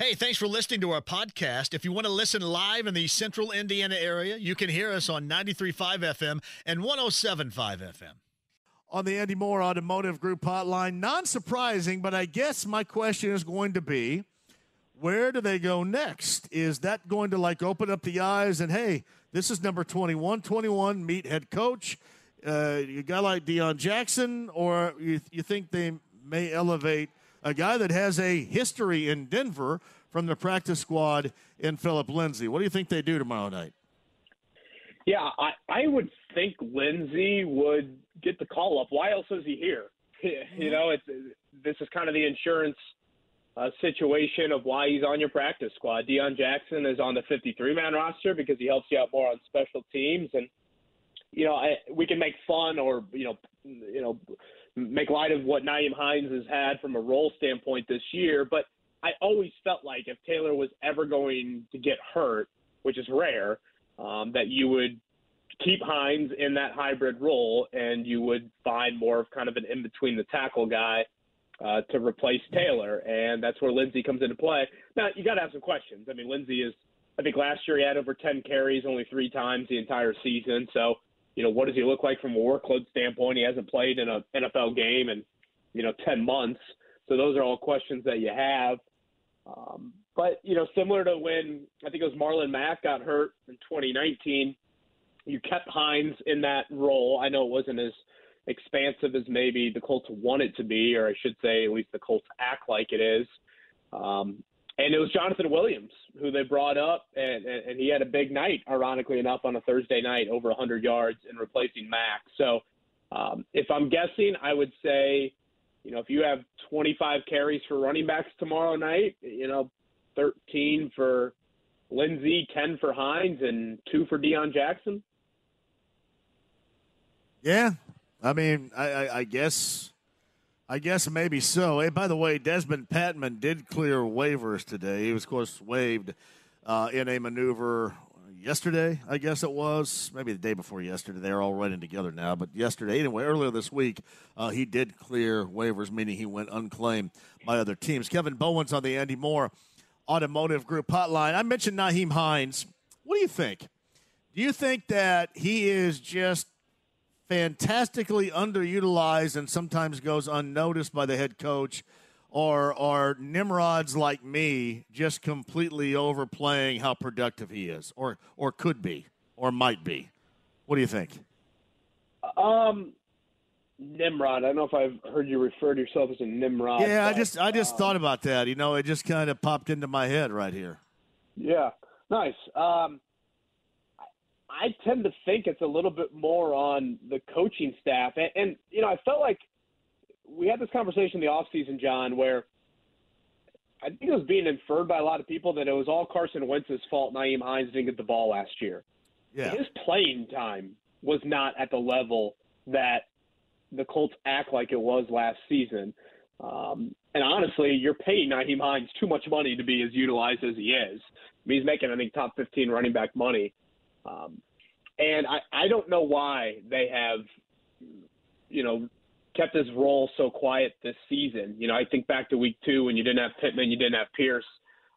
Hey, thanks for listening to our podcast. If you want to listen live in the central Indiana area, you can hear us on 93.5 FM and 107.5 FM. On the Andy Moore Automotive Group hotline, non surprising, but I guess my question is going to be where do they go next? Is that going to like open up the eyes and hey, this is number 21, 21, meet head coach? Uh, a guy like Deon Jackson, or you, you think they may elevate a guy that has a history in Denver from the practice squad in Philip Lindsay. What do you think they do tomorrow night? Yeah, I, I would think Lindsay would get the call up. Why else is he here? you know, it's this is kind of the insurance uh, situation of why he's on your practice squad. Deon Jackson is on the 53 man roster because he helps you out more on special teams, and you know I, we can make fun or you know you know make light of what Nyheim Hines has had from a role standpoint this year. But I always felt like if Taylor was ever going to get hurt, which is rare, um, that you would keep Hines in that hybrid role and you would find more of kind of an in between the tackle guy uh, to replace Taylor. And that's where Lindsay comes into play. Now, you got to have some questions. I mean, Lindsay is, I think last year he had over 10 carries only three times the entire season. So you know, what does he look like from a workload standpoint? He hasn't played in an NFL game in, you know, 10 months. So those are all questions that you have. Um, but, you know, similar to when I think it was Marlon Mack got hurt in 2019, you kept Hines in that role. I know it wasn't as expansive as maybe the Colts want it to be, or I should say, at least the Colts act like it is. Um, and it was Jonathan Williams who they brought up, and, and, he had a big night, ironically enough, on a Thursday night, over 100 yards in replacing Mack. So, um, if I'm guessing, I would say, you know, if you have 25 carries for running backs tomorrow night, you know, 13 for Lindsay, 10 for Hines, and two for Deon Jackson. Yeah, I mean, I, I, I guess I guess maybe so. Hey, by the way, Dezmon Patmon did clear waivers today. He was, of course, waived uh, in a maneuver yesterday, I guess it was. Maybe the day before yesterday. They're all running together now. But yesterday, anyway, earlier this week, uh, he did clear waivers, meaning he went unclaimed by other teams. Kevin Bowen's on the Andy Moore Automotive Group hotline. I mentioned Nyheim Hines. What do you think? Do you think that he is just fantastically underutilized and sometimes goes unnoticed by the head coach, or are Nimrods like me just completely overplaying how productive he is, or or could be, or might be? What do you think? Um, Nimrod. I don't know if I've heard you refer to yourself as a Nimrod. Yeah, but, I just I just um, thought about that. You know, it just kind of popped into my head right here. Yeah, nice. Um, I tend to think it's a little bit more on the coaching staff. And, and you know, I felt like we had this conversation in the offseason, John, where I think it was being inferred by a lot of people that it was all Carson Wentz's fault Nyheim Hines didn't get the ball last year. Yeah. His playing time was not at the level that the Colts act like it was last season. Um, and honestly, you're paying Nyheim Hines too much money to be as utilized as he is. I mean, he's making, I think, top 15 running back money. Um, and I, I don't know why they have, you know, kept his role so quiet this season. You know, I think back to week two when you didn't have Pittman, you didn't have Pierce.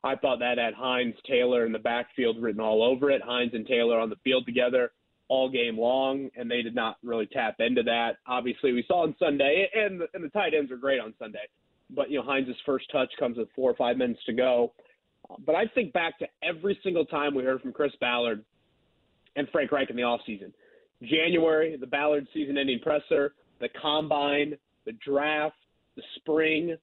I thought that had Hines, Taylor in the backfield written all over it. Hines and Taylor on the field together all game long, and they did not really tap into that. Obviously, we saw on Sunday, and the, and the tight ends are great on Sunday. But you know, Hines' first touch comes with four or five minutes to go. But I think back to every single time we heard from Chris Ballard and Frank Reich in the offseason. January, the Ballard season ending presser, the combine, the draft, the spring.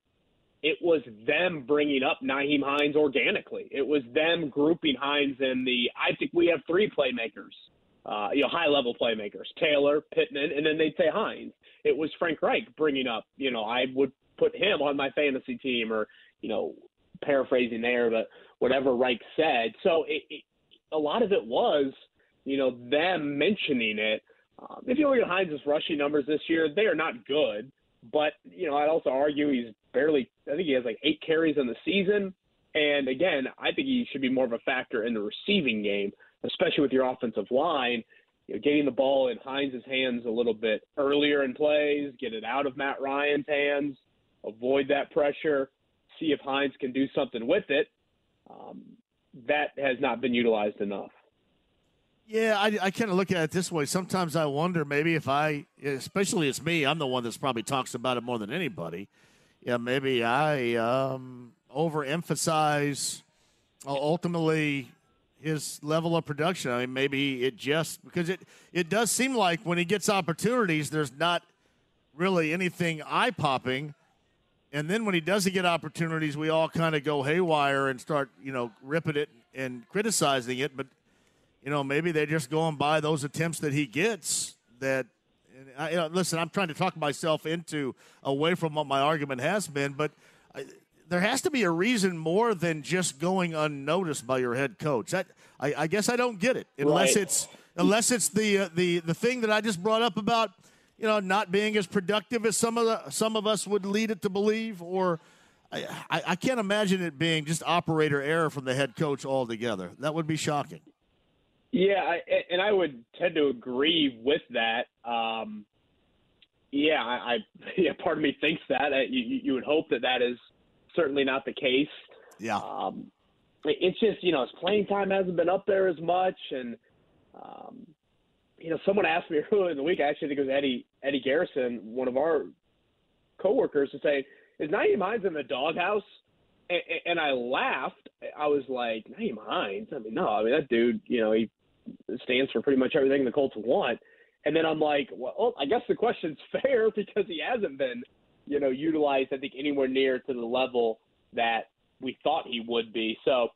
It was them bringing up Nyheim Hines organically. It was them grouping Hines in the, I think we have three playmakers, uh, you know, high level playmakers, Taylor, Pittman, and then they'd say Hines. It was Frank Reich bringing up, you know, I would put him on my fantasy team or, you know, paraphrasing there, but whatever Reich said. So it, it, a lot of it was – you know, them mentioning it. Um, if you look at Hines' rushing numbers this year, they are not good. But, you know, I'd also argue he's barely, I think he has like eight carries in the season. And again, I think he should be more of a factor in the receiving game, especially with your offensive line. You know, getting the ball in Hines' hands a little bit earlier in plays, get it out of Matt Ryan's hands, avoid that pressure, see if Hines can do something with it. um, that has not been utilized enough. Yeah, I, I kind of look at it this way. Sometimes I wonder maybe if I, especially it's me, I'm the one that's probably talks about it more than anybody. Yeah, maybe I um, overemphasize uh, ultimately his level of production. I mean, maybe it just because it it does seem like when he gets opportunities, there's not really anything eye popping. And then when he doesn't get opportunities, we all kind of go haywire and start, you know, ripping it and criticizing it. But you know, maybe they're just going by those attempts that he gets. That, I, you know, listen, I'm trying to talk myself into away from what my argument has been, but I, there has to be a reason more than just going unnoticed by your head coach. That I, I guess I don't get it unless right. it's unless it's the uh, the the thing that I just brought up about you know not being as productive as some of the some of us would lead it to believe, or I, I can't imagine it being just operator error from the head coach altogether. That would be shocking. Yeah, I, and I would tend to agree with that. Um, yeah, I, I yeah, part of me thinks that. You, you would hope that that is certainly not the case. Yeah. Um, it's just you know his playing time hasn't been up there as much, and um, you know someone asked me earlier in the week. I actually think it was Eddie Eddie Garrison, one of our coworkers, to say, "Is Nyheim Hines in the doghouse?" And, and I laughed. I was like, "Nyheim Hines? I mean, no. I mean that dude. You know, he stands for pretty much everything the Colts want." And then I'm like, "Well, I guess the question's fair because he hasn't been." you know, utilized, I think, anywhere near to the level that we thought he would be. So,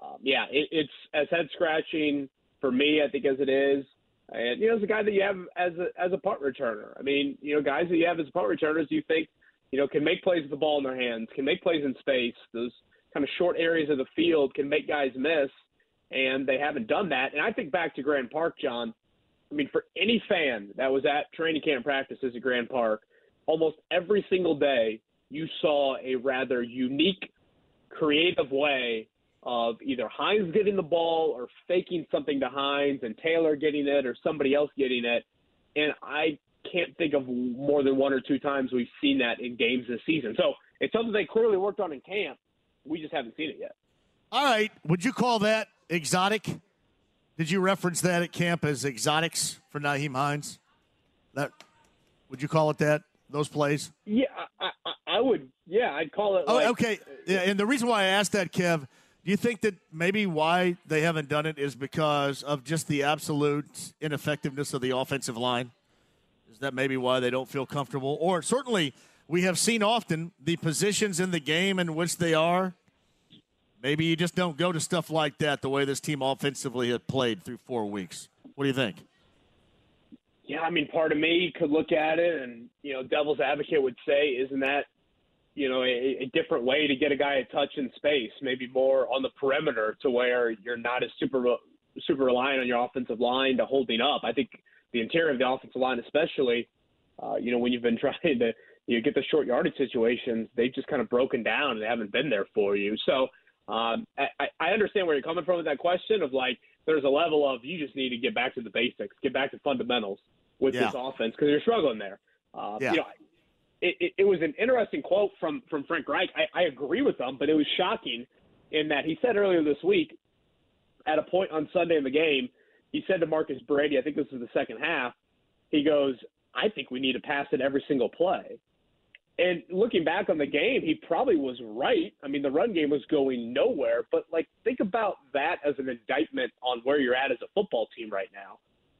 um, yeah, it, it's as head scratching for me, I think, as it is. And you know, as a guy that you have as a as a punt returner. I mean, you know, guys that you have as punt returners, you think, you know, can make plays with the ball in their hands, can make plays in space. Those kind of short areas of the field can make guys miss, and they haven't done that. And I think back to Grand Park, John. I mean, for any fan that was at training camp practices at Grand Park, almost every single day you saw a rather unique, creative way of either Hines getting the ball or faking something to Hines and Taylor getting it or somebody else getting it. And I can't think of more than one or two times we've seen that in games this season. So it's something they clearly worked on in camp. We just haven't seen it yet. All right. Would you call that exotic? Did you reference that at camp as exotics for Nyheim Hines? That would you call it that? those plays? Yeah, I, I, I would. Yeah, I'd call it. Oh, like, okay. Yeah, and the reason why I asked that, Kev, do you think that maybe why they haven't done it is because of just the absolute ineffectiveness of the offensive line? Is that maybe why they don't feel comfortable? Or certainly, we have seen often the positions in the game in which they are. Maybe you just don't go to stuff like that the way this team offensively had played through four weeks. What do you think? yeah, I mean, part of me could look at it and, you know, devil's advocate would say, isn't that, you know, a, a different way to get a guy a touch in space, maybe more on the perimeter to where you're not as super, super reliant on your offensive line to holding up. I think the interior of the offensive line, especially, uh, you know, when you've been trying to, you know, get the short yardage situations, they've just kind of broken down and they haven't been there for you. So um, I, I understand where you're coming from with that question of like, there's a level of you just need to get back to the basics, get back to fundamentals with yeah. this offense because you're struggling there. Uh, yeah. You know, it, it, it, was an interesting quote from from Frank Reich. I, I agree with him, but it was shocking in that he said earlier this week, at a point on Sunday in the game, he said to Marcus Brady, I think this was the second half, he goes, I think we need to pass it every single play. And looking back on the game, he probably was right. I mean, the run game was going nowhere, but like think about that as an indictment on where you're at as a football team right now.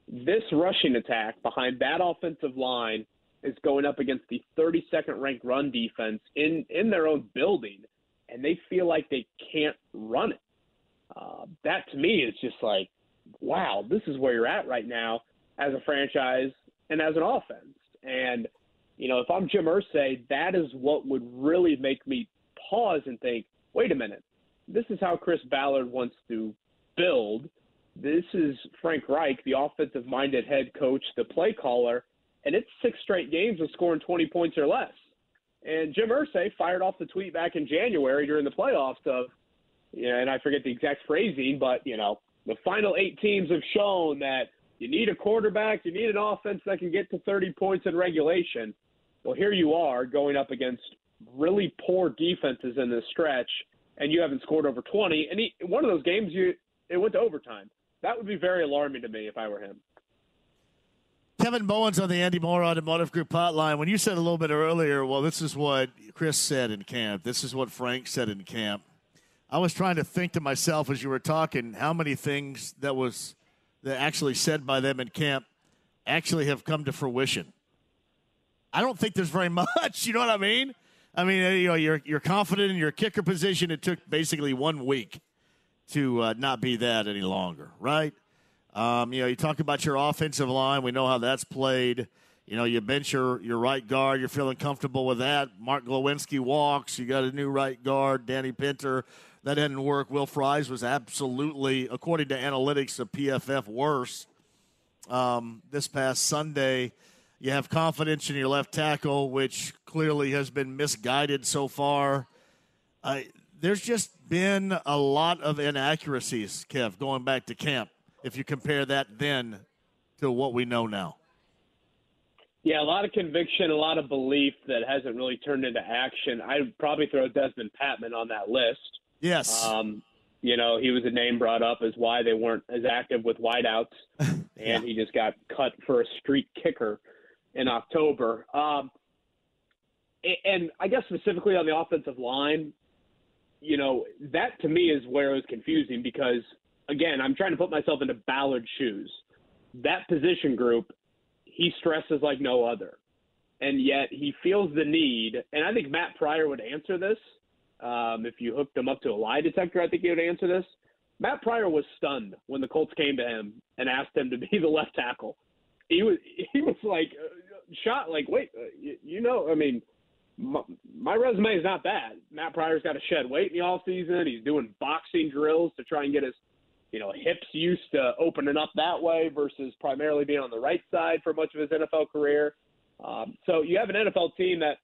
This rushing attack behind that offensive line is going up against the 32nd ranked run defense in in their own building, and they feel like they can't run it. Uh, that to me is just like, wow, this is where you're at right now as a franchise and as an offense. And you know, if I'm Jim Irsay, that is what would really make me pause and think, wait a minute, this is how Chris Ballard wants to build. This is Frank Reich, the offensive minded head coach, the play caller, and it's six straight games of scoring 20 points or less. And Jim Irsay fired off the tweet back in January during the playoffs of, you know, and I forget the exact phrasing, but, you know, the final eight teams have shown that you need a quarterback, you need an offense that can get to 30 points in regulation. Well, here you are going up against really poor defenses in this stretch, and you haven't scored over 20. And he, one of those games, you it went to overtime. That would be very alarming to me if I were him. Kevin Bowens on the Andy Moore Automotive Group hotline. When you said a little bit earlier, well, this is what Chris said in camp. This is what Frank said in camp. I was trying to think to myself as you were talking how many things that was that actually said by them in camp actually have come to fruition. I don't think there's very much. You know what I mean? I mean, you know, you're you're confident in your kicker position. It took basically one week to uh, not be that any longer, right? Um, you know, you talk about your offensive line. We know how that's played. You know, you bench your, your right guard. You're feeling comfortable with that. Mark Glowinski walks. You got a new right guard, Danny Pinter. That didn't work. Will Fries was absolutely, according to analytics of PFF, worse um, this past Sunday. You have confidence in your left tackle, which clearly has been misguided so far. Uh, there's just been a lot of inaccuracies, Kev, going back to camp if you compare that then to what we know now. Yeah, a lot of conviction, a lot of belief that hasn't really turned into action. I'd probably throw Dezmon Patmon on that list. Yes. Um, you know, he was a name brought up as why they weren't as active with wideouts, and yeah. he just got cut for a street kicker in October. Um, and I guess specifically on the offensive line, you know, that to me is where it was confusing because – again, I'm trying to put myself into Ballard's shoes. That position group, he stresses like no other. And yet he feels the need, and I think Matt Pryor would answer this. Um, if you hooked him up to a lie detector, I think he would answer this. Matt Pryor was stunned when the Colts came to him and asked him to be the left tackle. He was he was like shot like wait uh, you, know I mean my, my resume is not bad. Matt Pryor's got to shed weight in the off season. He's doing boxing drills to try and get his you know, hips used to opening up that way versus primarily being on the right side for much of his NFL career. Um, so you have an NFL team that,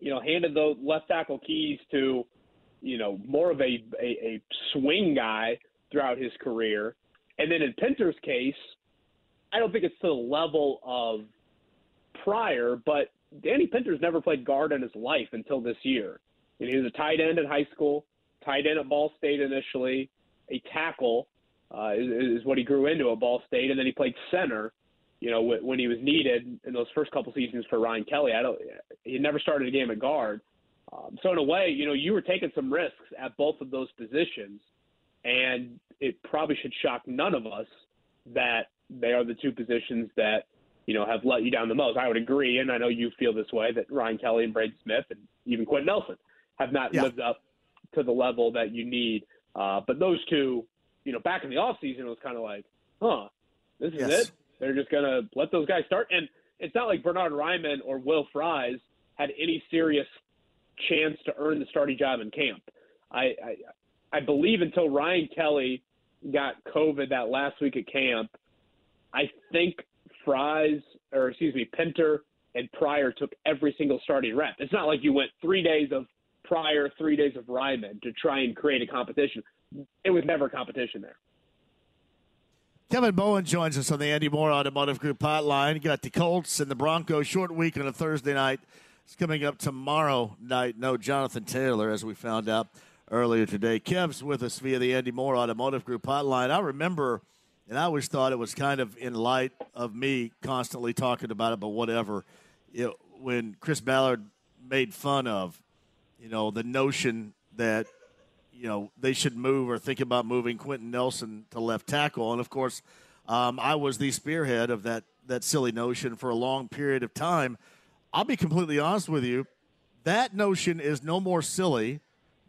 you know, handed the left tackle keys to, you know, more of a, a, a swing guy throughout his career. And then in Pinter's case, I don't think it's to the level of Pryor, but Danny Pinter's never played guard in his life until this year. And he was a tight end in high school, tight end at Ball State initially, a tackle uh, is, is what he grew into at Ball State, and then he played center. You know, when he was needed in those first couple seasons for Ryan Kelly, I don't. He never started a game at guard. Um, so in a way, you know, you were taking some risks at both of those positions, and it probably should shock none of us that they are the two positions that you know have let you down the most. I would agree, and I know you feel this way that Ryan Kelly and Braden Smith and even Quenton Nelson have not yeah. lived up to the level that you need uh, but those two, you know, back in the offseason, it was kind of like, huh, this is yes. it. They're just going to let those guys start. And it's not like Bernard Raimann or Will Fries had any serious chance to earn the starting job in camp. I, I, I believe until Ryan Kelly got COVID that last week at camp, I think Fries, or excuse me, Pinter and Pryor took every single starting rep. It's not like you went three days of Pryor three days of Raimann to try and create a competition. It was never competition there. Kevin Bowen joins us on the Andy Moore Automotive Group hotline. You got the Colts and the Broncos short week on a Thursday night. It's coming up tomorrow night. No Jonathan Taylor, as we found out earlier today. Kev's with us via the Andy Moore Automotive Group hotline. I remember, and I always thought it was kind of in light of me constantly talking about it, but whatever. Know, when Chris Ballard made fun of you know, the notion that, you know, they should move or think about moving Quenton Nelson to left tackle. And of course, um, I was the spearhead of that, that silly notion for a long period of time. I'll be completely honest with you. That notion is no more silly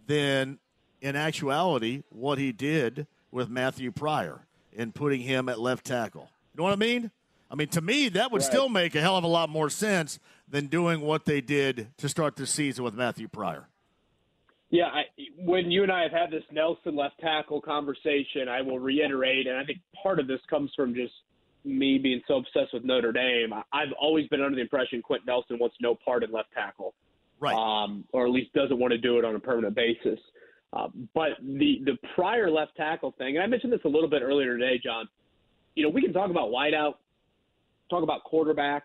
than, in actuality, what he did with Matthew Pryor in putting him at left tackle. You know what I mean? I mean, to me, that would right. still make a hell of a lot more sense than doing what they did to start the season with Matthew Pryor. Yeah, I, when you and I have had this Nelson left tackle conversation, I will reiterate, and I think part of this comes from just me being so obsessed with Notre Dame. I've always been under the impression Quenton Nelson wants no part in left tackle, right? Um, or at least doesn't want to do it on a permanent basis. Uh, but the the Pryor left tackle thing, and I mentioned this a little bit earlier today, John. You know, we can talk about wideout, talk about quarterback.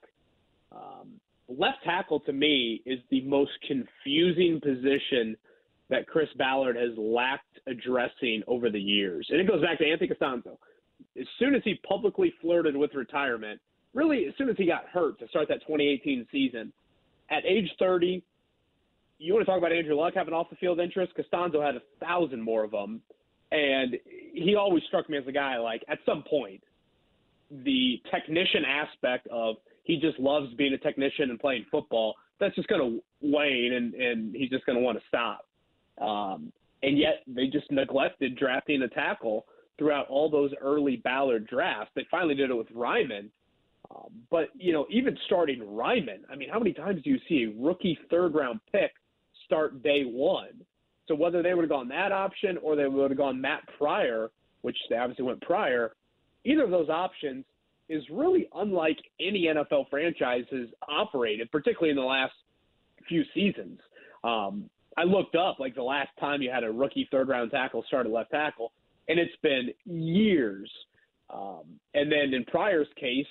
Um, left tackle to me is the most confusing position that Chris Ballard has lacked addressing over the years. And it goes back to Anthony Castonzo. As soon as he publicly flirted with retirement, really as soon as he got hurt to start that 2018 season, at age 30, you want to talk about Andrew Luck having off the field interest? Castonzo had a thousand more of them. And he always struck me as a guy like at some point, the technician aspect of he just loves being a technician and playing football, that's just going to wane and, and he's just going to want to stop. Um, and yet they just neglected drafting a tackle throughout all those early Ballard drafts. They finally did it with Raimann. Um, but, you know, even starting Raimann, I mean, how many times do you see a rookie third round pick start day one? So whether they would have gone that option or they would have gone Matt Pryor, which they obviously went Pryor, either of those options is really unlike any NFL franchise has operated, particularly in the last few seasons. Um, I looked up like the last time you had a rookie third round tackle start at left tackle, and it's been years. Um, and then in Pryor's case,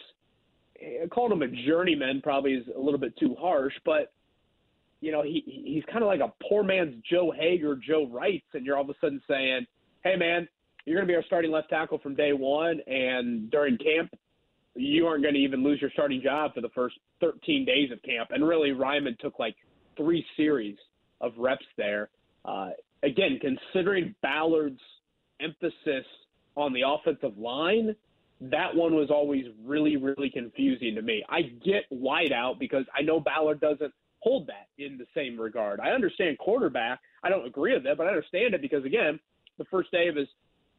I called him a journeyman probably is a little bit too harsh, but you know he he's kind of like a poor man's Joe Haeg or Joe Reitz, and you're all of a sudden saying, "Hey man, you're going to be our starting left tackle from day one, and during camp, you aren't going to even lose your starting job for the first 13 days of camp." And really, Raimann took like three series of reps there. Uh, again, considering Ballard's emphasis on the offensive line, that one was always really, really confusing to me. I get wideout because I know Ballard doesn't hold that in the same regard. I understand quarterback. I don't agree with it, but I understand it because, again, the first day of his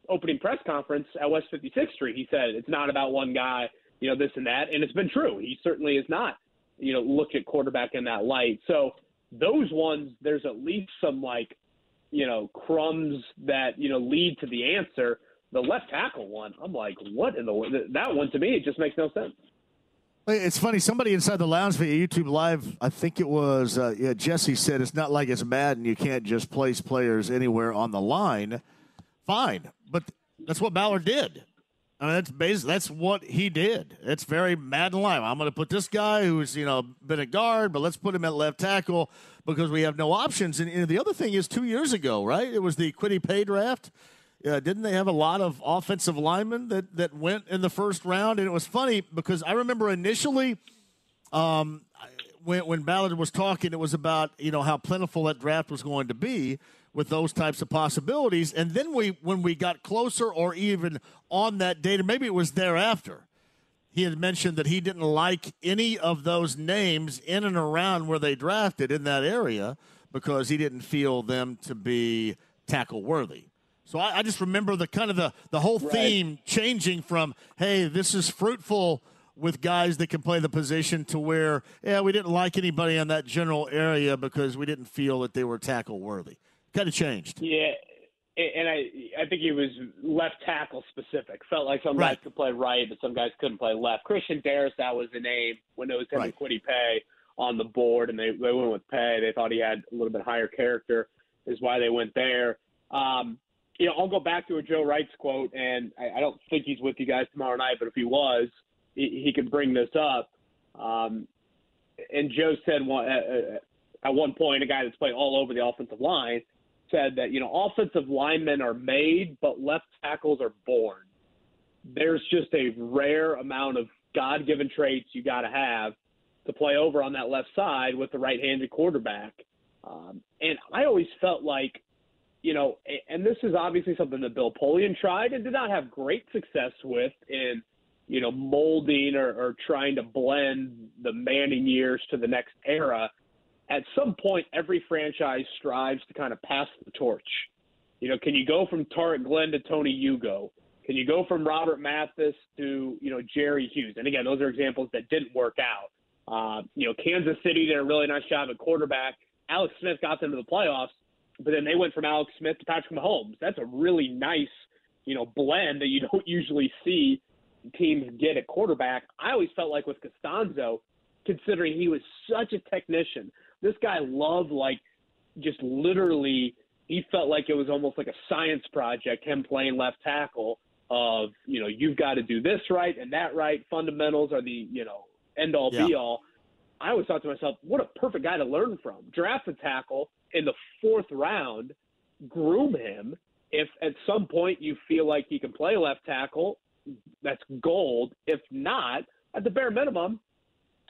opening press conference at West 56th Street, he said it's not about one guy, you know, this and that. And it's been true. He certainly is not, you know, look at quarterback in that light. So those ones, there's at least some like, you know, crumbs that, you know, lead to the answer. The left tackle one, I'm like, what in the world? that one to me, it just makes no sense. It's funny. Somebody inside the lounge via YouTube Live, I think it was uh, yeah, Jesse said it's not like it's Madden. You can't just place players anywhere on the line. Fine, but that's what Ballard did. I mean, that's basically that's what he did. It's very Madden live. I'm going to put this guy who's you know been a guard, but let's put him at left tackle because we have no options. And, and the other thing is, two years ago, right? It was the Kwity Paye draft. Uh, didn't they have a lot of offensive linemen that that went in the first round? And it was funny because I remember initially, um, when when Ballard was talking, it was about you know how plentiful that draft was going to be with those types of possibilities. And then we, when we got closer or even on that date, or maybe it was thereafter, he had mentioned that he didn't like any of those names in and around where they drafted in that area because he didn't feel them to be tackle worthy. So I, I, just remember the kind of the, the whole theme changing from, hey, this is fruitful with guys that can play the position to where, yeah, we didn't like anybody in that general area because we didn't feel that they were tackle worthy kind of changed. Yeah, and I I think he was left tackle specific. Felt like some right. guys could play right, but some guys couldn't play left. Christian Darrisaw was the name when it was him right. and Kwity Paye on the board, and they they went with Paye. They thought he had a little bit higher character, is why they went there. Um, you know, I'll go back to a Joe Reitz quote, and I, I don't think he's with you guys tomorrow night, but if he was, he, he could bring this up. Um, and Joe said one, uh, uh at one point, a guy that's played all over the offensive line said that you know offensive linemen are made, but left tackles are born. There's just a rare amount of God-given traits you got to have to play over on that left side with the right-handed quarterback. Um, and I always felt like, you know, and this is obviously something that Bill Polian tried and did not have great success with in, you know, molding or, or trying to blend the Manning years to the next era at some point, every franchise strives to kind of pass the torch. You know, can you go from Tarik Glenn to Tony Ugoh? Can you go from Robert Mathis to you know Jerry Hughes? And again, those are examples that didn't work out. Uh, you know, Kansas City did a really nice job at quarterback. Alex Smith got them to the playoffs, but then they went from Alex Smith to Patrick Mahomes. That's a really nice, you know, blend that you don't usually see teams get at quarterback. I always felt like with Castonzo, considering he was such a technician, this guy loved like just literally he felt like it was almost like a science project him playing left tackle of you know you've got to do this right and that right fundamentals are the you know end all yeah. be all I always thought to myself, what a perfect guy to learn from. Draft a tackle in the fourth round, groom him. If at some point you feel like he can play left tackle, that's gold. If not, at the bare minimum,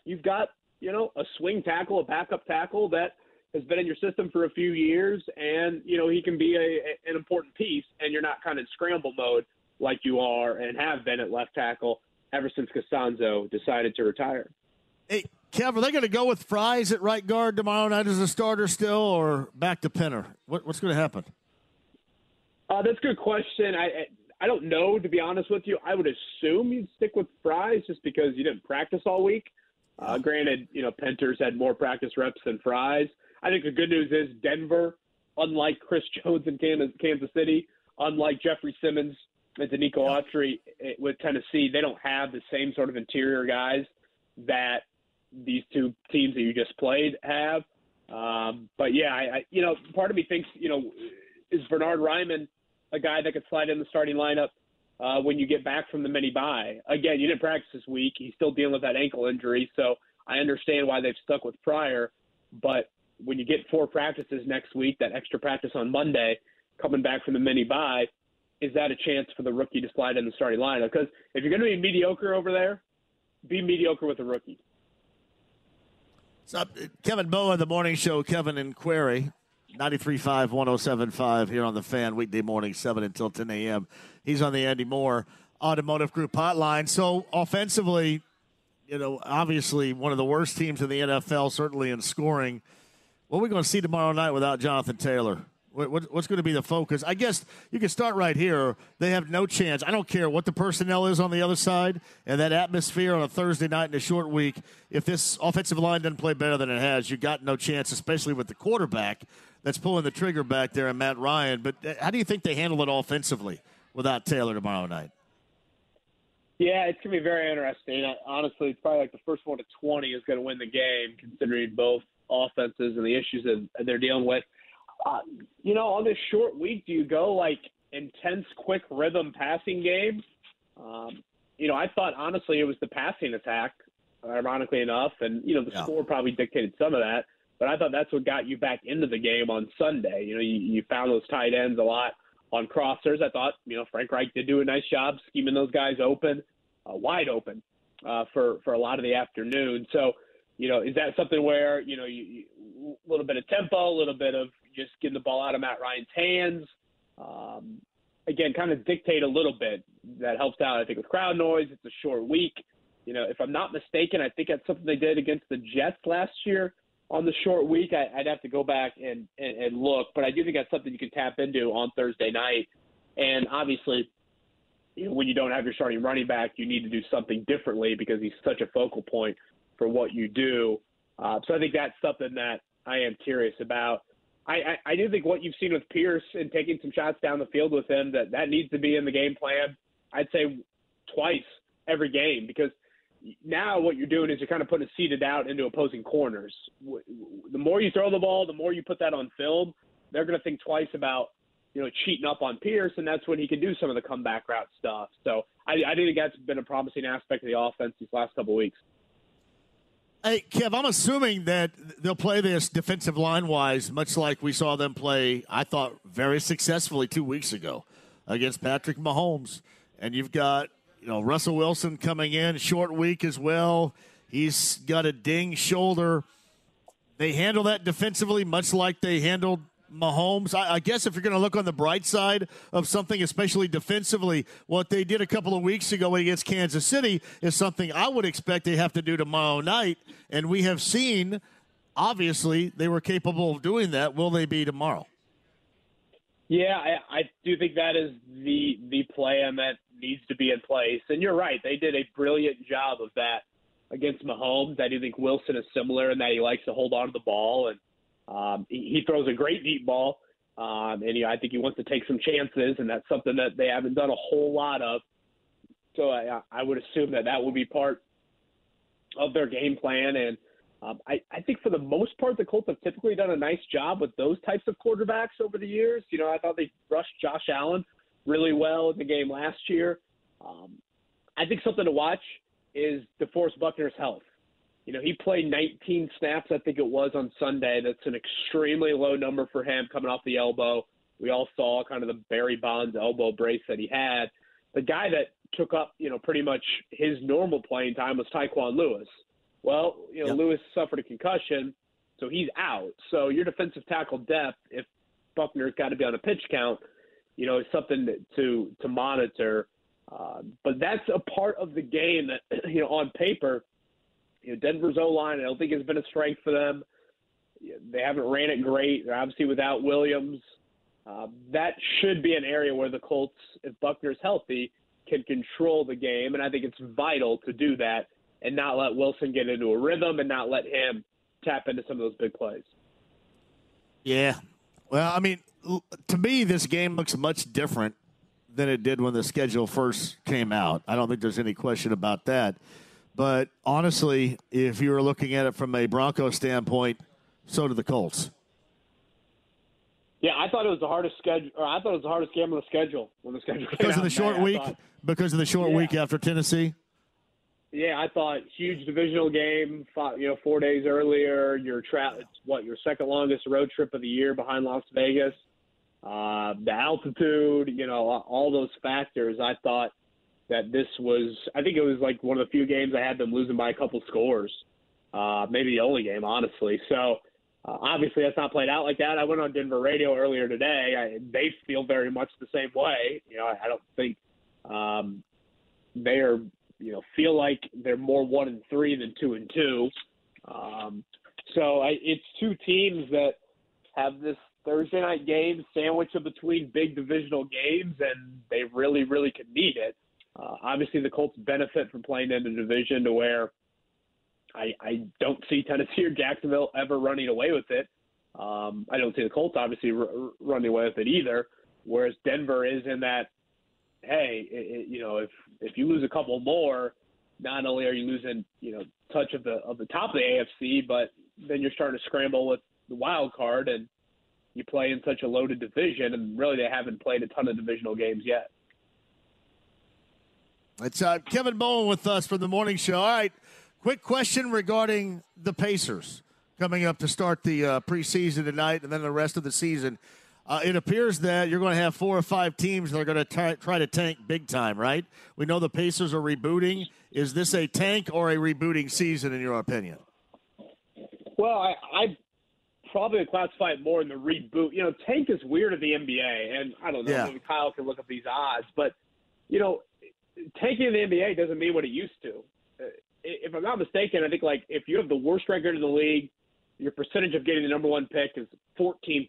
you've got you know a swing tackle, a backup tackle that has been in your system for a few years, and you know he can be a, an important piece, and you're not kind of in scramble mode like you are and have been at left tackle ever since Castonzo decided to retire. Hey, Kev, are they going to go with Fries at right guard tomorrow night as a starter still, or back to Pinter? What, what's going to happen? Uh, that's a good question. I, I don't know, to be honest with you. I would assume you'd stick with Fries just because you didn't practice all week. Uh, granted, you know, Pinter's had more practice reps than Fries. I think the good news is Denver, unlike Chris Jones in Kansas City, unlike Jeffrey Simmons and Denico Autry eh, with Tennessee, they don't have the same sort of interior guys that these two teams that you just played have. Um, but yeah, I, I, you know, part of me thinks, you know, is Bernard Raimann a guy that could slide in the starting lineup uh, when you get back from the mini bye? Again, you didn't practice this week. He's still dealing with that ankle injury, so I understand why they've stuck with Pryor. But when you get four practices next week, that extra practice on Monday, coming back from the mini bye, is that a chance for the rookie to slide in the starting lineup? Because if you're going to be mediocre over there, be mediocre with a rookie. Up, Kevin Bowen, the morning show. Kevin and Query, 93.5, 107.5 here on the fan, weekday morning, 7 until 10 a.m. He's on the Andy Moore Automotive Group hotline. So, offensively, you know, obviously one of the worst teams in the NFL, certainly in scoring. What are we going to see tomorrow night without Jonathan Taylor? What's going to be the focus? I guess you can start right here. They have no chance. I don't care what the personnel is on the other side and that atmosphere on a Thursday night in a short week. If this offensive line doesn't play better than it has, you got no chance, especially with the quarterback that's pulling the trigger back there and Matt Ryan. But uh, how do you think they handle it offensively without Taylor tomorrow night? Yeah, it's going to be very interesting. Honestly, it's probably like the first one to 20 is going to win the game, considering both offenses and the issues that they're dealing with. Uh, you know, on this short week, do you go like intense, quick rhythm passing game? Um, you know, I thought honestly it was the passing attack, ironically enough, and you know the yeah. score probably dictated some of that. But I thought that's what got you back into the game on Sunday. You know, you, you found those tight ends a lot on crossers. I thought you know Frank Reich did do a nice job scheming those guys open, uh, wide open, uh, for for a lot of the afternoon. So, you know, is that something where you know you, you a little bit of tempo, a little bit of just getting the ball out of Matt Ryan's hands. Um, again, kind of dictate a little bit. That helps out, I think, with crowd noise. It's a short week. You know, if I'm not mistaken, I think that's something they did against the Jets last year on the short week. I, would have to go back and, and, and look, but I do think that's something you can tap into on Thursday night. And obviously, you know, when you don't have your starting running back, you need to do something differently because he's such a focal point for what you do. Uh, so I think that's something that I am curious about. I, I, I do think what you've seen with Pierce and taking some shots down the field with him that that needs to be in the game plan. I'd say twice every game because now what you're doing is you're kind of putting a seated out into opposing corners. The more you throw the ball, the more you put that on film. They're going to think twice about you know cheating up on Pierce, and that's when he can do some of the comeback route stuff. So I, I think that's been a promising aspect of the offense these last couple of weeks. Hey, Kev, I'm assuming that they'll play this defensive line wise, much like we saw them play, I thought, very successfully two weeks ago against Patrick Mahomes. And you've got, you know, Russell Wilson coming in, short week as well. He's got a ding shoulder. They handle that defensively, much like they handled Mahomes. I, I guess if you're going to look on the bright side of something, especially defensively, what they did a couple of weeks ago against Kansas City is something I would expect they have to do tomorrow night. And we have seen, obviously, they were capable of doing that. Will they be tomorrow? Yeah, I, I do think that is the the plan that needs to be in place. And you're right; they did a brilliant job of that against Mahomes. I do think Wilson is similar in that he likes to hold on to the ball and um, he, throws a great deep ball, um, and I think he wants to take some chances, and that's something that they haven't done a whole lot of. So I, I would assume that that will be part of their game plan. And um, I, I think for the most part, the Colts have typically done a nice job with those types of quarterbacks over the years. You know, I thought they rushed Josh Allen really well in the game last year. Um, I think something to watch is DeForest Buckner's health. You know, he played 19 snaps, I think it was on Sunday. That's an extremely low number for him coming off the elbow. We all saw kind of the Barry Bonds elbow brace that he had. The guy that took up, you know, pretty much his normal playing time was Tyquan Lewis. Well, you know, yep. Lewis suffered a concussion, so he's out. So your defensive tackle depth, if Buckner's got to be on a pitch count, you know, is something to to monitor. Uh, but that's a part of the game that, you know, on paper, you know, Denver's O line, I don't think it's been a strength for them. They haven't ran it great. They're obviously without Williams. Uh, that should be an area where the Colts, if Buckner's healthy, can control the game. And I think it's vital to do that and not let Wilson get into a rhythm and not let him tap into some of those big plays. Yeah. Well, I mean, to me, this game looks much different than it did when the schedule first came out. I don't think there's any question about that. But honestly, if you were looking at it from a Bronco standpoint, so do the Colts. Yeah, I thought it was the hardest schedule. Or I thought it was the hardest game on the schedule when the schedule because of the short week. Thought, because of the short yeah. week after Tennessee. Yeah, I thought huge divisional game. You know, four days earlier. Your tra- what your second longest road trip of the year behind Las Vegas. Uh, the altitude, you know, all those factors. I thought that this was. I think it was like one of the few games I had them losing by a couple scores. Uh, maybe the only game, honestly. So uh, obviously, that's not played out like that. I went on Denver radio earlier today. I, they feel very much the same way. You know, I, I don't think um, they are. You know, feel like they're more one and three than two and two. Um, so I, it's two teams that have this Thursday night game sandwiched between big divisional games, and they really, really could need it. Uh, obviously, the Colts benefit from playing in a division to where I, I don't see Tennessee or Jacksonville ever running away with it. Um, I don't see the Colts obviously r- running away with it either. Whereas Denver is in that, hey, it, it, you know, if if you lose a couple more, not only are you losing, you know, touch of the of the top of the AFC, but then you're starting to scramble with the wild card, and you play in such a loaded division, and really they haven't played a ton of divisional games yet. It's uh, Kevin Bowen with us from the morning show. All right. Quick question regarding the Pacers coming up to start the uh, preseason tonight and then the rest of the season. Uh, it appears that you're going to have four or five teams that are going to try to tank big time, right? We know the Pacers are rebooting. Is this a tank or a rebooting season, in your opinion? Well, I, I probably classify it more in the reboot. You know, tank is weird at the NBA, and I don't know. Yeah. Maybe Kyle can look up these odds, but you know, tanking in the NBA doesn't mean what it used to if I'm not mistaken, I think like if you have the worst record in the league, your percentage of getting the number one pick is 14%.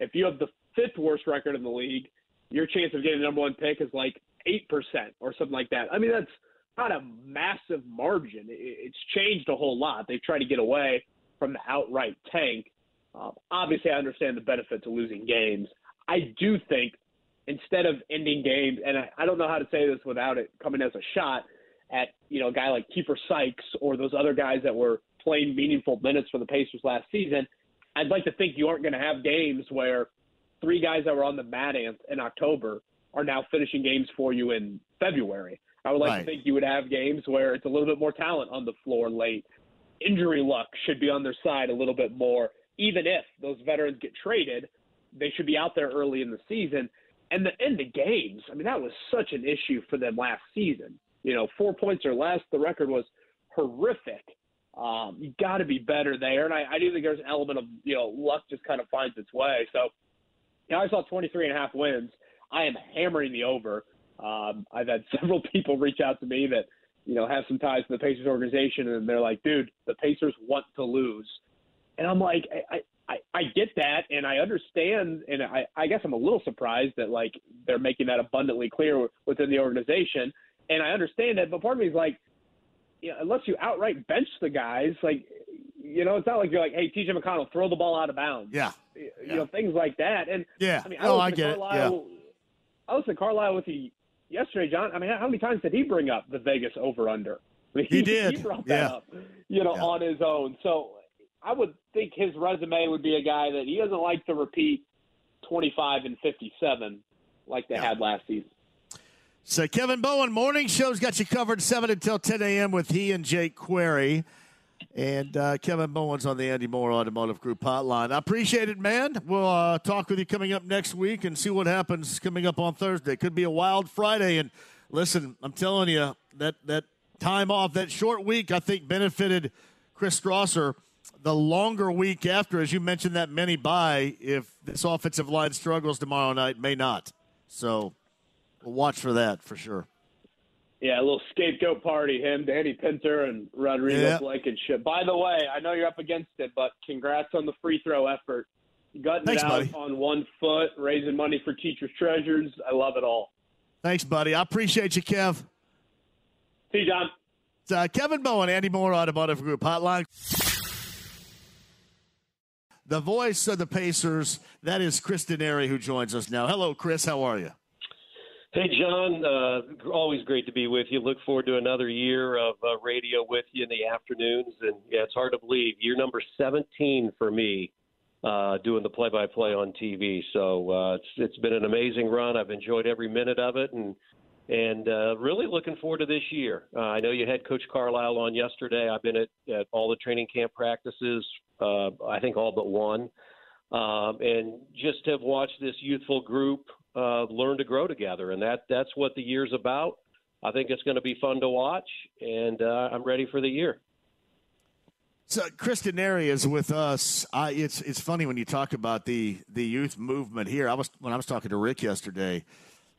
If you have the fifth worst record in the league, your chance of getting the number one pick is like 8% or something like that. I mean, that's not a massive margin. It's changed a whole lot. They've tried to get away from the outright tank. Um, obviously, I understand the benefit to losing games. I do think instead of ending games, and I, I don't know how to say this without it coming as a shot – at you know a guy like Keifer Sykes or those other guys that were playing meaningful minutes for the Pacers last season, I'd like to think you aren't going to have games where three guys that were on the mat in October are now finishing games for you in February. I would like right. to think you would have games where it's a little bit more talent on the floor late. Injury luck should be on their side a little bit more. Even if those veterans get traded, they should be out there early in the season. And the end of games, I mean, that was such an issue for them last season you know, four points or less. The record was horrific. Um, you got to be better there, and I, I do think there's an element of you know luck just kind of finds its way. So, you know, I saw 23 and a half wins. I am hammering the over. Um, I've had several people reach out to me that you know have some ties to the Pacers organization, and they're like, "Dude, the Pacers want to lose," and I'm like, I, I I get that, and I understand, and I, I guess I'm a little surprised that like they're making that abundantly clear within the organization and I understand that, but part of me is like, you know, unless you outright bench the guys, like, you know, it's not like you're like, hey, TJ McConnell, throw the ball out of bounds. Yeah. You yeah. know, things like that. And yeah, I mean, I, oh, I get Carlisle, it. Yeah. I was to Carlisle with you yesterday, John. I mean, how many times did he bring up the Vegas over under? I mean, he, he, did. He brought that yeah. up, you know, yeah. on his own. So I would think his resume would be a guy that he doesn't like to repeat 25 and 57 like they yeah. had last season. So Kevin Bowen, morning show's got you covered 7 until 10 a.m. with he and Jake Query. And uh, Kevin Bowen's on the Andy Moore Automotive Group hotline. I appreciate it, man. We'll uh, talk with you coming up next week and see what happens coming up on Thursday. Could be a wild Friday. And listen, I'm telling you, that, that time off, that short week, I think benefited Chris Strausser. The longer week after, as you mentioned, that many bye, if this offensive line struggles tomorrow night, may not. So we'll watch for that for sure. Yeah, a little scapegoat party. Him, Danny Pinter, and Rodrigo yep. Blankenship. By the way, I know you're up against it, but congrats on the free throw effort. Gutting Thanks, it out buddy. on one foot, raising money for teachers' treasures. I love it all. Thanks, buddy. I appreciate you, Kev. See you, John. It's, uh, Kevin Bowen, Andy Moore Automotive Group Hotline. The voice of the Pacers, that is Chris Denari, who joins us now. Hello, Chris. How are you? Hey, John. Uh, always great to be with you. Look forward to another year of uh, radio with you in the afternoons. And yeah, it's hard to believe year number 17 for me uh, doing the play-by-play on TV. So uh, it's it's been an amazing run. I've enjoyed every minute of it, and and uh, really looking forward to this year. Uh, I know you had Coach Carlisle on yesterday. I've been at, at all the training camp practices. Uh, I think all but one, um, and just have watched this youthful group uh, learn to grow together, and that that's what the year's about. I think it's going to be fun to watch, and uh, I'm ready for the year. So Chris Denari is with us. Uh, it's it's funny when you talk about the the youth movement here. I was when I was talking to Rick yesterday.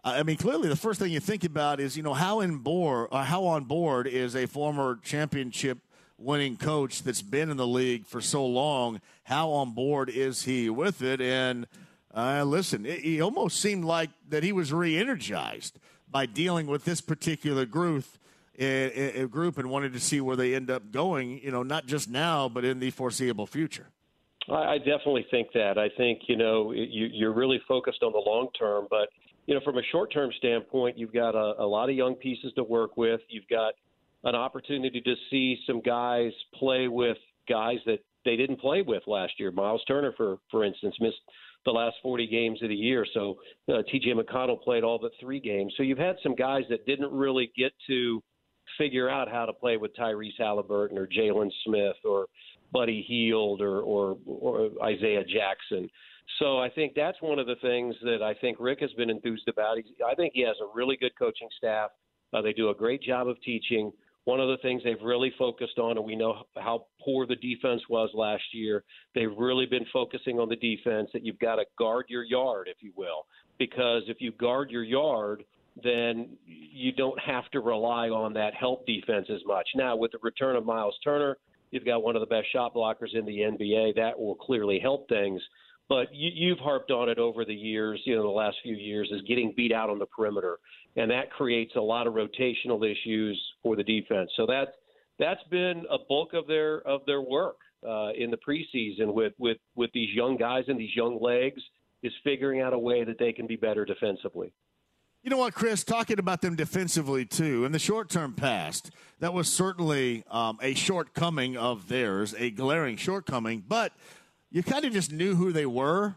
I mean, clearly the first thing you think about is you know how in board or uh, how on board is a former championship winning coach that's been in the league for so long. How on board is he with it? And uh, listen, it, he almost seemed like that he was re-energized by dealing with this particular group, a, a group, and wanted to see where they end up going. You know, not just now, but in the foreseeable future. I, I definitely think that. I think you know you, you're really focused on the long term, but you know, from a short term standpoint, you've got a, a lot of young pieces to work with. You've got an opportunity to see some guys play with guys that they didn't play with last year. Miles Turner, for for instance, missed the last 40 games of the year. So uh, T.J. McConnell played all but three games. So you've had some guys that didn't really get to figure out how to play with Tyrese Halliburton or Jalen Smith or Buddy Hield or, or, or Isaiah Jackson. So I think that's one of the things that I think Rick has been enthused about. He's, I think he has a really good coaching staff. Uh, they do a great job of teaching. One of the things they've really focused on, and we know how poor the defense was last year, they've really been focusing on the defense that you've got to guard your yard, if you will. Because if you guard your yard, then you don't have to rely on that help defense as much. Now, with the return of Miles Turner, you've got one of the best shot blockers in the NBA. That will clearly help things. But you, you've harped on it over the years, you know, the last few years, is getting beat out on the perimeter, and that creates a lot of rotational issues for the defense. So that that's been a bulk of their of their work uh, in the preseason with with with these young guys and these young legs is figuring out a way that they can be better defensively. You know what, Chris? Talking about them defensively too, in the short-term past, that was certainly um, a shortcoming of theirs, a glaring shortcoming. But you kind of just knew who they were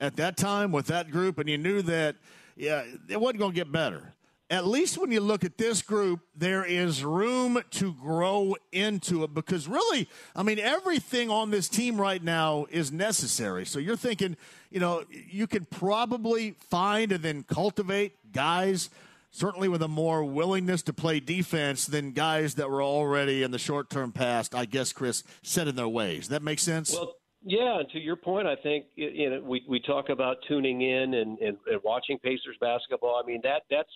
at that time with that group, and you knew that yeah, it wasn't going to get better. At least when you look at this group, there is room to grow into it because really, I mean, everything on this team right now is necessary. So you're thinking, you know, you can probably find and then cultivate guys certainly with a more willingness to play defense than guys that were already in the short term past, I guess, Chris, set in their ways. That makes sense? Well, yeah, and to your point, I think you know we we talk about tuning in and, and, and watching Pacers basketball. I mean that that's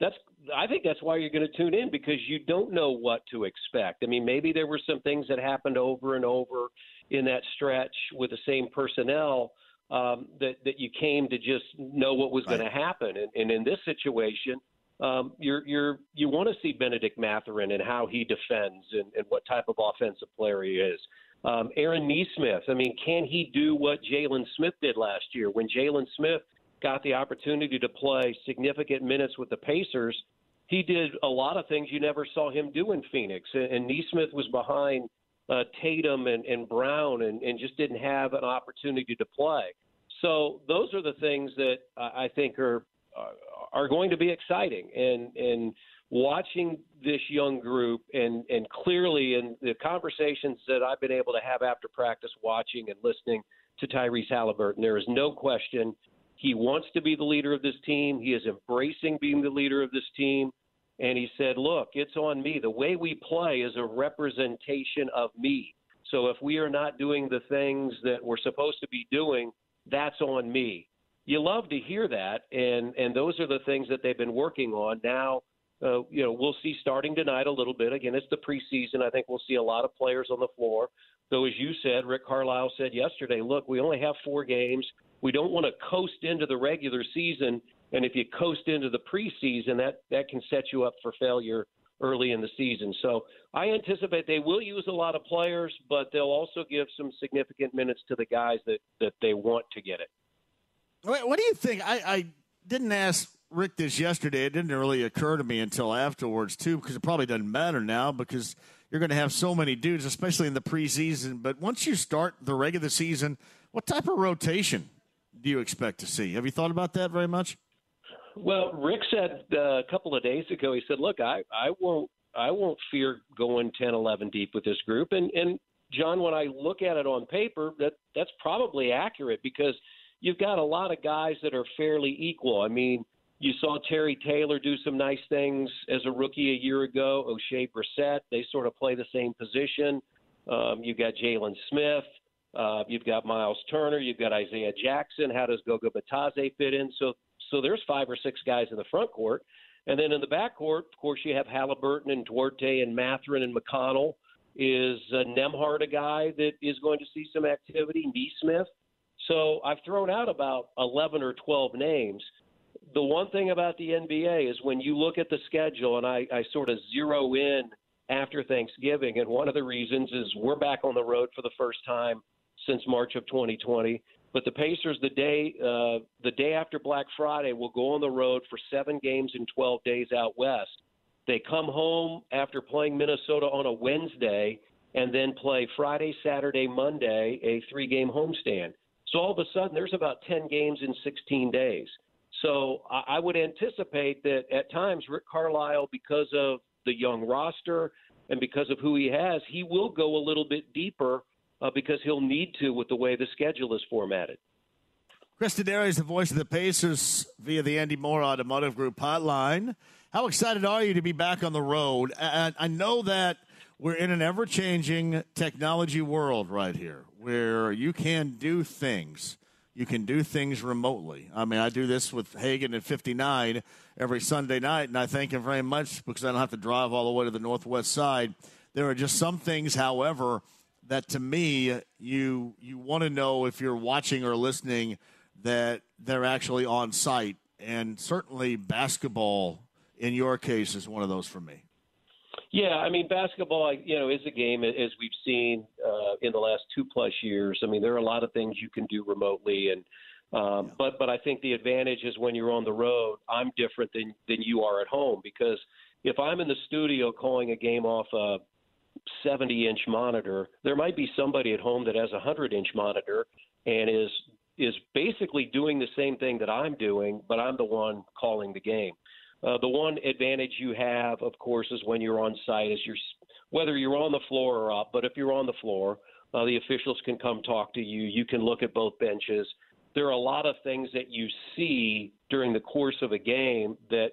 that's I think that's why you're going to tune in because you don't know what to expect. I mean, maybe there were some things that happened over and over in that stretch with the same personnel um, that that you came to just know what was right. going to happen. And, and in this situation, um, you're you're you want to see Bennedict Mathurin and how he defends and, and what type of offensive player he is. Um, Aaron Nesmith, I mean, can he do what Jalen Smith did last year when Jalen Smith got the opportunity to play significant minutes with the Pacers? He did a lot of things you never saw him do in Phoenix, and, and Nesmith was behind uh, Tatum and, and Brown, and, and just didn't have an opportunity to play. So those are the things that I think are are going to be exciting. And and watching this young group and and clearly in the conversations that I've been able to have after practice, watching and listening to Tyrese Halliburton, there is no question he wants to be the leader of this team. He is embracing being the leader of this team. And he said, Look, it's on me. The way we play is a representation of me. So if we are not doing the things that we're supposed to be doing, that's on me. You love to hear that, and and those are the things that they've been working on. Now, uh, you know, we'll see starting tonight a little bit. Again, it's the preseason. I think we'll see a lot of players on the floor. Though, as you said, Rick Carlisle said yesterday, look, we only have four games. We don't want to coast into the regular season, and if you coast into the preseason, that that can set you up for failure early in the season. So I anticipate they will use a lot of players, but they'll also give some significant minutes to the guys that, that they want to get it. What do you think? I, I didn't ask Rick this yesterday. It didn't really occur to me until afterwards, too, because it probably doesn't matter now because you're going to have so many dudes, especially in the preseason. But once you start the regular season, what type of rotation do you expect to see? Have you thought about that very much? Well, Rick said uh, a couple of days ago. He said, "Look, I I won't I won't fear going 10, 11 deep with this group." And and John, when I look at it on paper, that that's probably accurate because you've got a lot of guys that are fairly equal. I mean, you saw Terry Taylor do some nice things as a rookie a year ago. Oshae Brissett, they sort of play the same position. Um, you've got Jalen Smith. Uh, you've got Miles Turner. You've got Isaiah Jackson. How does Goga Bitadze fit in? So so there's five or six guys in the front court. And then in the back court, of course, you have Halliburton and Duarte and Mathurin and McConnell. Is uh, Nembhard a guy that is going to see some activity? Nesmith. So I've thrown out about 11 or 12 names. The one thing about the NBA is when you look at the schedule, and I, I sort of zero in after Thanksgiving, and one of the reasons is we're back on the road for the first time since March of 2020. But the Pacers, the day uh, the day after Black Friday, will go on the road for seven games in 12 days out west. They come home after playing Minnesota on a Wednesday, and then play Friday, Saturday, Monday, a three-game homestand. So all of a sudden, there's about 10 games in 16 days. So I would anticipate that at times Rick Carlisle, because of the young roster and because of who he has, he will go a little bit deeper uh, because he'll need to with the way the schedule is formatted. Chris Denari is the voice of the Pacers via the Andy Moore Automotive Group hotline. How excited are you to be back on the road? I know that we're in an ever changing technology world right here where you can do things. You can do things remotely. I mean, I do this with Hagan at 59 every Sunday night, and I thank him very much because I don't have to drive all the way to the Northwest side. There are just some things, however, that to me you you want to know if you're watching or listening that they're actually on site and certainly basketball in your case is one of those for me yeah i mean basketball you know is a game as we've seen uh, in the last two plus years i mean there are a lot of things you can do remotely and um, yeah. but but i think the advantage is when you're on the road i'm different than than you are at home because if i'm in the studio calling a game off a 70 inch monitor, there might be somebody at home that has a 100 inch monitor and is is basically doing the same thing that I'm doing, but I'm the one calling the game. Uh, the one advantage you have, of course, is when you're on site, is you're whether you're on the floor or up. But if you're on the floor, uh, the officials can come talk to you. You can look at both benches. There are a lot of things that you see during the course of a game that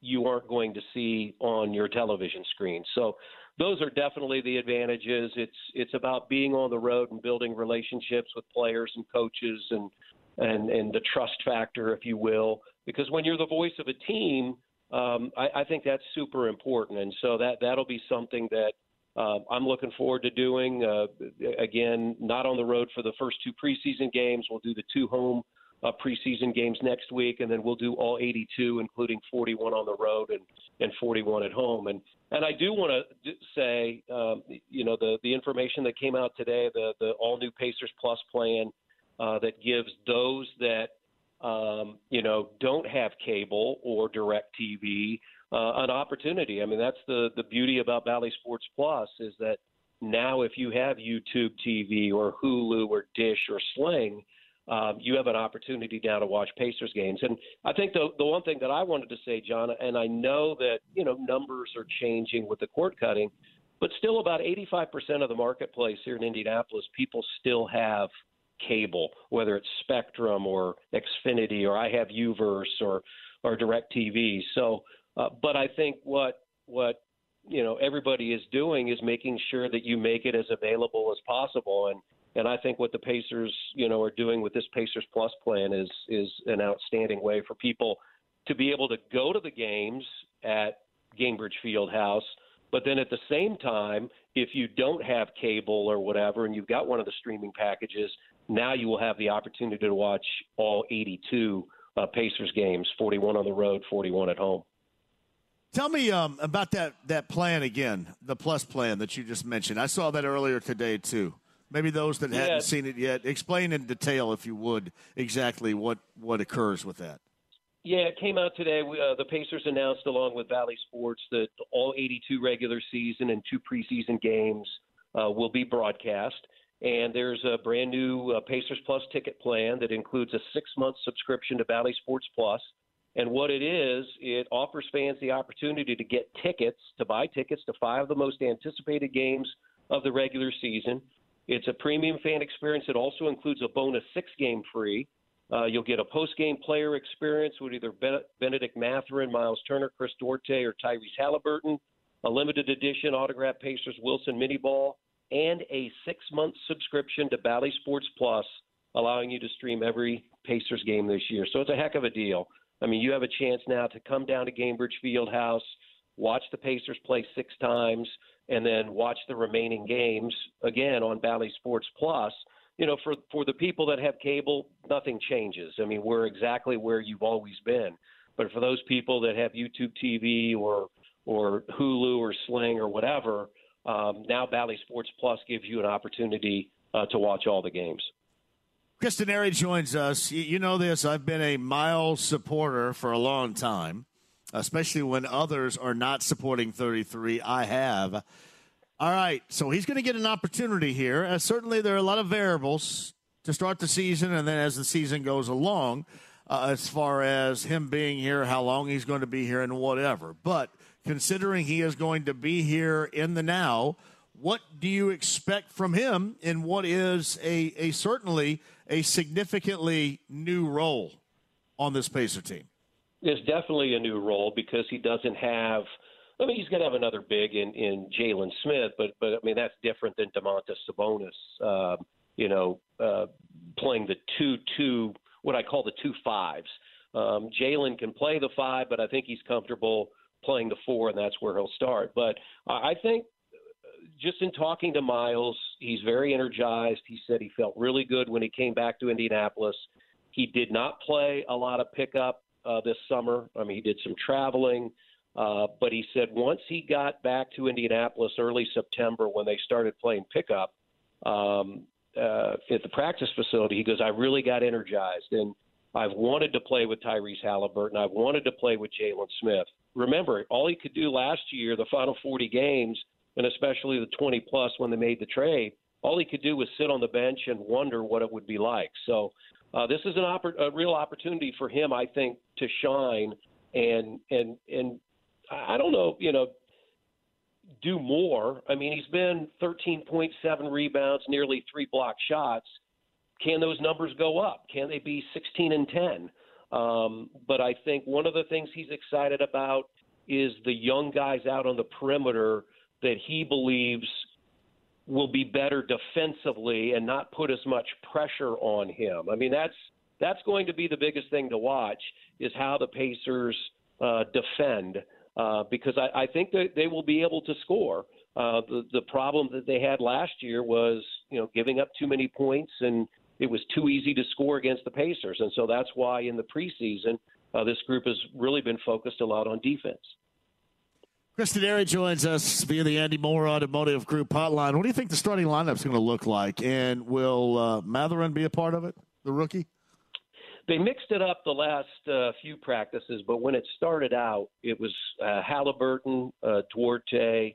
you aren't going to see on your television screen. So those are definitely the advantages. It's it's about being on the road and building relationships with players and coaches and and and the trust factor, if you will. Because when you're the voice of a team, um, I, I think that's super important, and so that that'll be something that uh, I'm looking forward to doing. Uh, again, not on the road for the first two preseason games. We'll do the two home uh, preseason games next week, and then we'll do all 82, including 41 on the road and, and 41 at home. And and I do want to say, um, you know, the the information that came out today, the the all new Pacers Plus plan uh, that gives those that um, you know don't have cable or DirecTV uh, an opportunity. I mean, that's the the beauty about Bally Sports Plus is that now if you have YouTube TV or Hulu or Dish or Sling um, you have an opportunity now to watch Pacers games. And I think the the one thing that I wanted to say, John, and I know that you know numbers are changing with the cord cutting, but still about 85% of the marketplace here in Indianapolis, people still have cable, whether it's Spectrum or Xfinity or I have UVerse or or DirecTV. So, uh, but I think what what you know everybody is doing is making sure that you make it as available as possible and and I think what the Pacers, you know, are doing with this Pacers Plus plan is is an outstanding way for people to be able to go to the games at Gainbridge Fieldhouse, but then at the same time, if you don't have cable or whatever, and you've got one of the streaming packages, now you will have the opportunity to watch all 82 uh, Pacers games, 41 on the road, 41 at home. Tell me um, about that that plan again, the plus plan that you just mentioned. I saw that earlier today too. Maybe those that yeah. hadn't seen it yet, explain in detail, if you would, exactly what what occurs with that. Yeah, it came out today. Uh, the Pacers announced, along with Bally Sports, that all 82 regular season and two preseason games uh, will be broadcast. And there's a brand new uh, Pacers Plus ticket plan that includes a six month subscription to Bally Sports Plus. And what it is, it offers fans the opportunity to get tickets, to buy tickets to five of the most anticipated games of the regular season. It's a premium fan experience. It also includes a bonus six game free. Uh, you'll get a post game player experience with either ben- Bennedict Mathurin, Miles Turner, Chris Duarte, or Tyrese Halliburton, a limited edition autographed Pacers Wilson mini ball, and a six month subscription to Bally Sports Plus, allowing you to stream every Pacers game this year. So it's a heck of a deal. I mean, you have a chance now to come down to Gainbridge Fieldhouse, watch the Pacers play six times, and then watch the remaining games again on Bally Sports Plus. You know, for for the people that have cable, nothing changes. I mean, we're exactly where you've always been. But for those people that have YouTube TV or or Hulu or Sling or whatever, um, now Bally Sports Plus gives you an opportunity uh, to watch all the games. Chris Denari joins us. You know this. I've been a Miles supporter for a long time, especially when others are not supporting 33. I have. All right, so he's going to get an opportunity here. Uh, certainly, there are a lot of variables to start the season, and then as the season goes along, uh, as far as him being here, how long he's going to be here, and whatever. But considering he is going to be here in the now, what do you expect from him in what is a, a certainly a significantly new role on this Pacer team? It's definitely a new role because he doesn't have. I mean, he's going to have another big in in Jalen Smith, but but I mean that's different than Domantas Sabonis. Uh, you know, uh, playing the two two, what I call the two fives. Um, Jalen can play the five, but I think he's comfortable playing the four, and that's where he'll start. But I think just in talking to Miles, he's very energized. He said he felt really good when he came back to Indianapolis. He did not play a lot of pickup uh, this summer. I mean, he did some traveling, uh, but he said once he got back to Indianapolis early September when they started playing pickup um, uh, at the practice facility, he goes, I really got energized. And I've wanted to play with Tyrese Halliburton. I've wanted to play with Jalen Smith. Remember, all he could do last year, the final 40 games, and especially the 20 plus when they made the trade, all he could do was sit on the bench and wonder what it would be like. So uh, this is an oppor- a real opportunity for him, I think, to shine and and and I don't know, you know, do more. I mean, he's been 13.7 rebounds, nearly three block shots. Can those numbers go up? Can they be 16 and 10? Um, but I think one of the things he's excited about is the young guys out on the perimeter that he believes will be better defensively and not put as much pressure on him. I mean, that's that's going to be the biggest thing to watch is how the Pacers uh, defend uh, because I, I think that they will be able to score. Uh, the the problem that they had last year was you know giving up too many points and it was too easy to score against the Pacers, and so that's why in the preseason uh, this group has really been focused a lot on defense. Chris Denari joins us via the Andy Moore Automotive Group hotline. What do you think the starting lineup is going to look like? And will uh, Mathurin be a part of it, the rookie? They mixed it up the last uh, few practices, but when it started out, it was uh, Halliburton, uh, Duarte,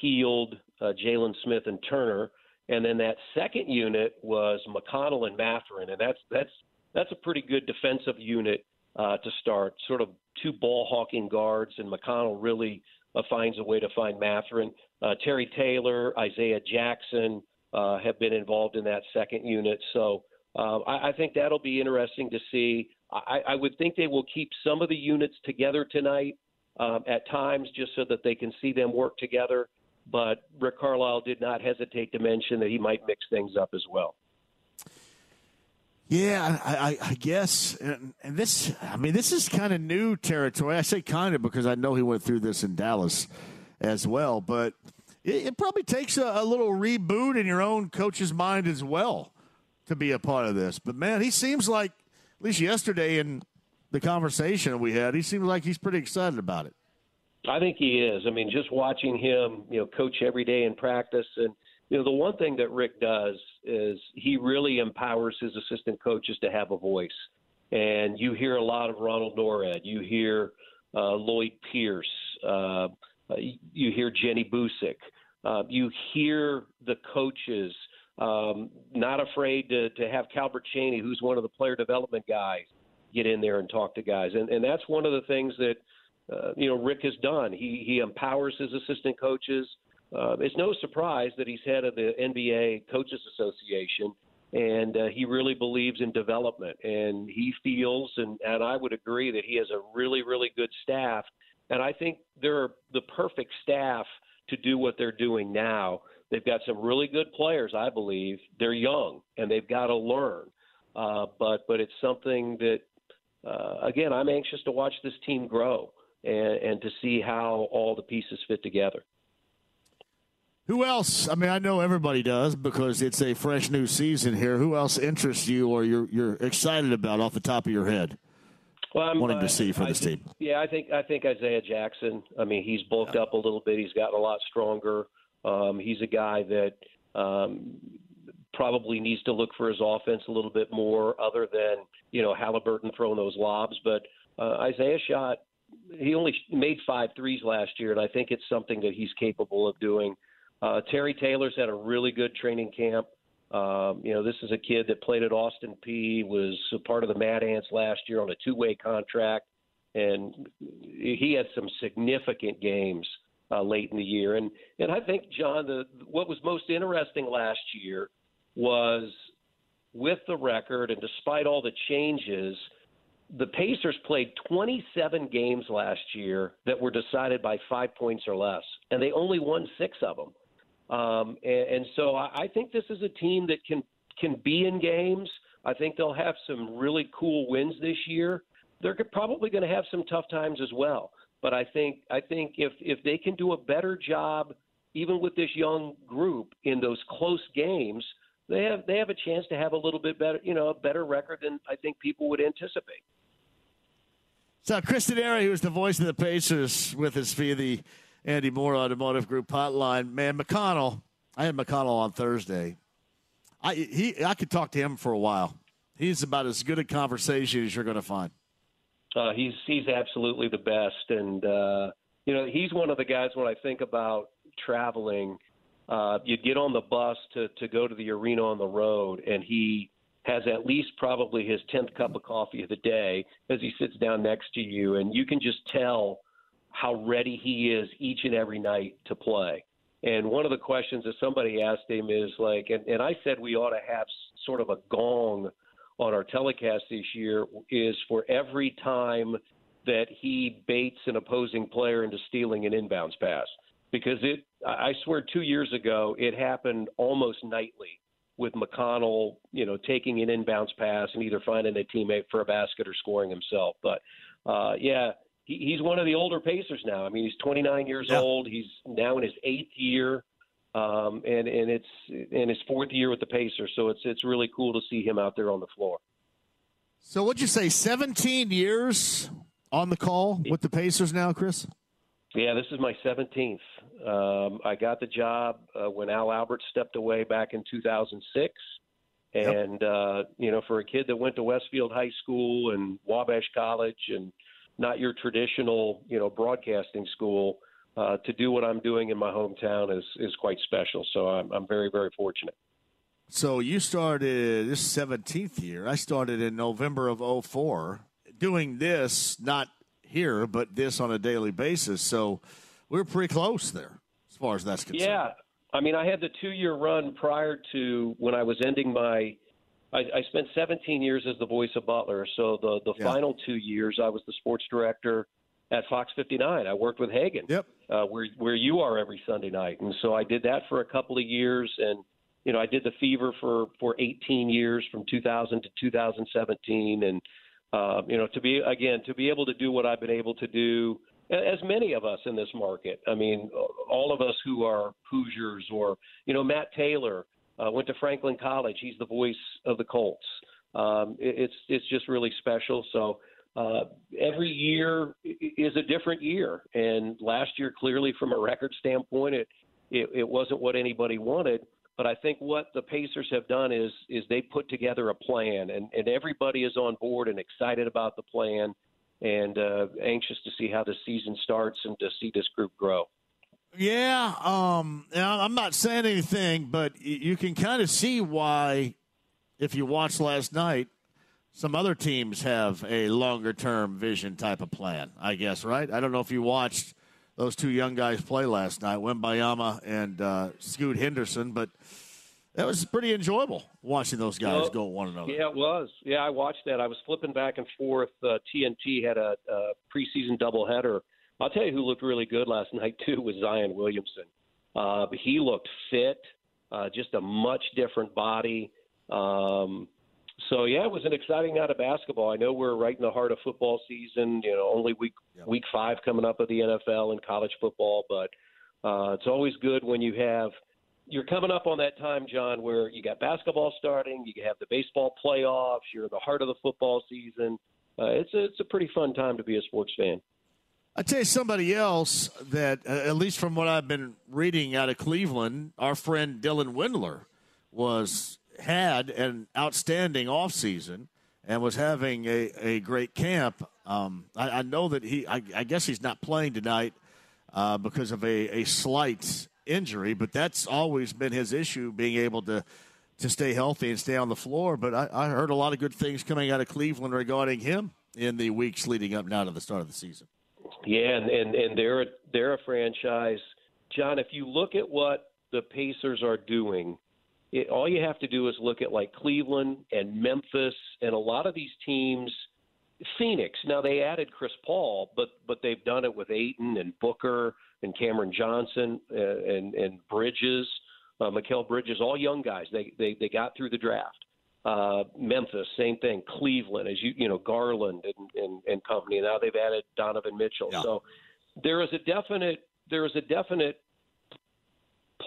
Hield, uh, Jalen Smith, and Turner. And then that second unit was McConnell and Mathurin, and that's that's that's a pretty good defensive unit uh, to start. Sort of two ball hawking guards, and McConnell really uh, finds a way to find Mathurin. Uh, Terry Taylor, Isaiah Jackson uh, have been involved in that second unit, so uh, I, I think that'll be interesting to see. I, I would think they will keep some of the units together tonight um, at times, just so that they can see them work together. But Rick Carlisle did not hesitate to mention that he might mix things up as well. Yeah, I, I, guess, and, and, this, I mean, this is kind of new territory. I say kind of because I know he went through this in Dallas as well, but it, it probably takes a, a, little reboot in your own coach's mind as well to be a part of this. But man, he seems like, at least yesterday in the conversation we had, he seems like he's pretty excited about it. I think he is. I mean, just watching him, you know, coach every day in practice and you know, the one thing that Rick does is he really empowers his assistant coaches to have a voice. And you hear a lot of Ronald Nored. You hear uh, Lloyd Pierce. Uh, you hear Jenny Boucek. Uh, you hear the coaches um, not afraid to, to have Calbert Cheaney, who's one of the player development guys, get in there and talk to guys. And, and that's one of the things that, uh, you know, Rick has done. He, he empowers his assistant coaches – uh, it's no surprise that he's head of the NBA Coaches Association, and uh, he really believes in development. And he feels, and, and I would agree, that he has a really, really good staff. And I think they're the perfect staff to do what they're doing now. They've got some really good players, I believe. They're young, and they've got to learn. Uh, but but it's something that, uh, again, I'm anxious to watch this team grow and, and to see how all the pieces fit together. Who else? I mean, I know everybody does because it's a fresh new season here. Who else interests you or you're you're excited about off the top of your head? Well, I'm wanting to see for I, this team. Yeah, I think I think Isaiah Jackson. I mean, he's bulked up a little bit. He's gotten a lot stronger. Um, he's a guy that um, probably needs to look for his offense a little bit more, other than you know Halliburton throwing those lobs. But uh, Isaiah shot. He only made five threes last year, and I think it's something that he's capable of doing. Uh, Terry Taylor's had a really good training camp. Um, you know, this is a kid that played at Austin Peay, was a part of the Mad Ants last year on a two-way contract, and he had some significant games uh, late in the year. And and I think John, the what was most interesting last year was with the record and despite all the changes, the Pacers played 27 games last year that were decided by five points or less, and they only won six of them. Um, and, and so I, I think this is a team that can can be in games. I think they'll have some really cool wins this year. They're probably going to have some tough times as well. But I think I think if if they can do a better job, even with this young group in those close games, they have they have a chance to have a little bit better you know a better record than I think people would anticipate. So Chris Denari, who's the voice of the Pacers, with us via the Andy Moore Automotive Group hotline. Man, McConnell, I had McConnell on Thursday. I he I could talk to him for a while. He's about as good a conversation as you're going to find. Uh, he's he's absolutely the best, and uh, you know he's one of the guys when I think about traveling. Uh, you get on the bus to to go to the arena on the road, and he has at least probably his tenth cup of coffee of the day as he sits down next to you, and you can just tell how ready he is each and every night to play. And one of the questions that somebody asked him is like, and, and I said we ought to have sort of a gong on our telecast this year is for every time that he baits an opposing player into stealing an inbounds pass. Because it, I swear, two years ago, it happened almost nightly with McConnell, you know, taking an inbounds pass and either finding a teammate for a basket or scoring himself. But uh, yeah, he, he's one of the older Pacers now. I mean, he's 29 years yeah. old. He's now in his eighth year, um, and and it's in his fourth year with the Pacers. So it's it's really cool to see him out there on the floor. So what'd you say? 17 years on the call with the Pacers now, Chris? Yeah, this is my 17th. Um, I got the job uh, when Al Albert stepped away back in 2006. And, yep. uh, you know, for a kid that went to Westfield High School and Wabash College and not your traditional, you know, broadcasting school. uh, to do what I'm doing in my hometown is is quite special. So I'm I'm very very fortunate. So you started this 17th year. I started in November of 04 doing this, not here, but this on a daily basis. So we're pretty close there as far as that's concerned. Yeah. I mean, I had the two year run prior to when I was ending my. I, I spent 17 years as the voice of Butler. So the, the Yeah. final two years, I was the sports director at Fox 59. I worked with Hagan, Yep. uh, where where you are every Sunday night, and so I did that for a couple of years, and you know I did the Fever for for 18 years from 2000 to 2017, and uh, you know to be again to be able to do what I've been able to do, as many of us in this market. I mean, all of us who are Hoosiers, or you know Matt Taylor uh, went to Franklin College. He's the voice of the Colts. Um, it, it's it's just really special. So uh, every year is a different year, and last year clearly from a record standpoint, it it, it wasn't what anybody wanted. But I think what the Pacers have done is is they put together a plan, and, and everybody is on board and excited about the plan, and uh, anxious to see how the season starts and to see this group grow. Yeah, um, I'm not saying anything, but you can kind of see why, if you watched last night, some other teams have a longer term vision type of plan. I guess, right? I don't know if you watched those two young guys play last night, Wembanyama and uh, Scoot Henderson, but that was pretty enjoyable watching those guys Well, go at one another. Yeah, it was. Yeah, I watched that. I was flipping back and forth. Uh, TNT had a, a preseason doubleheader. I'll tell you who looked really good last night too was Zion Williamson. Uh, he looked fit, uh, just a much different body. Um, so yeah, it was an exciting night of basketball. I know we're right in the heart of football season. You know, only week Yep. week five coming up of the NFL and college football, but uh, it's always good when you have you're coming up on that time, John, where you got basketball starting, you have the baseball playoffs, you're in the heart of the football season. Uh, it's a it's a pretty fun time to be a sports fan. I tell you somebody else that, uh, at least from what I've been reading out of Cleveland, our friend Dylan Windler was had an outstanding offseason and was having a, a great camp. Um, I, I know that he, I, I guess he's not playing tonight uh, because of a, a slight injury, but that's always been his issue, being able to to stay healthy and stay on the floor. But I, I heard a lot of good things coming out of Cleveland regarding him in the weeks leading up now to the start of the season. Yeah, and, and, and they're a, they're a franchise. John, if you look at what the Pacers are doing, it, all you have to do is look at like Cleveland and Memphis and a lot of these teams. Phoenix. Now they added Chris Paul, but but they've done it with Ayton and Booker and Cameron Johnson uh, and and Bridges, uh, Mikal Bridges, all young guys. They they they got through the draft. Uh, Memphis, same thing. Cleveland, as you you know, Garland and and, and company. Now they've added Donovan Mitchell. Yeah. So there is a definite there is a definite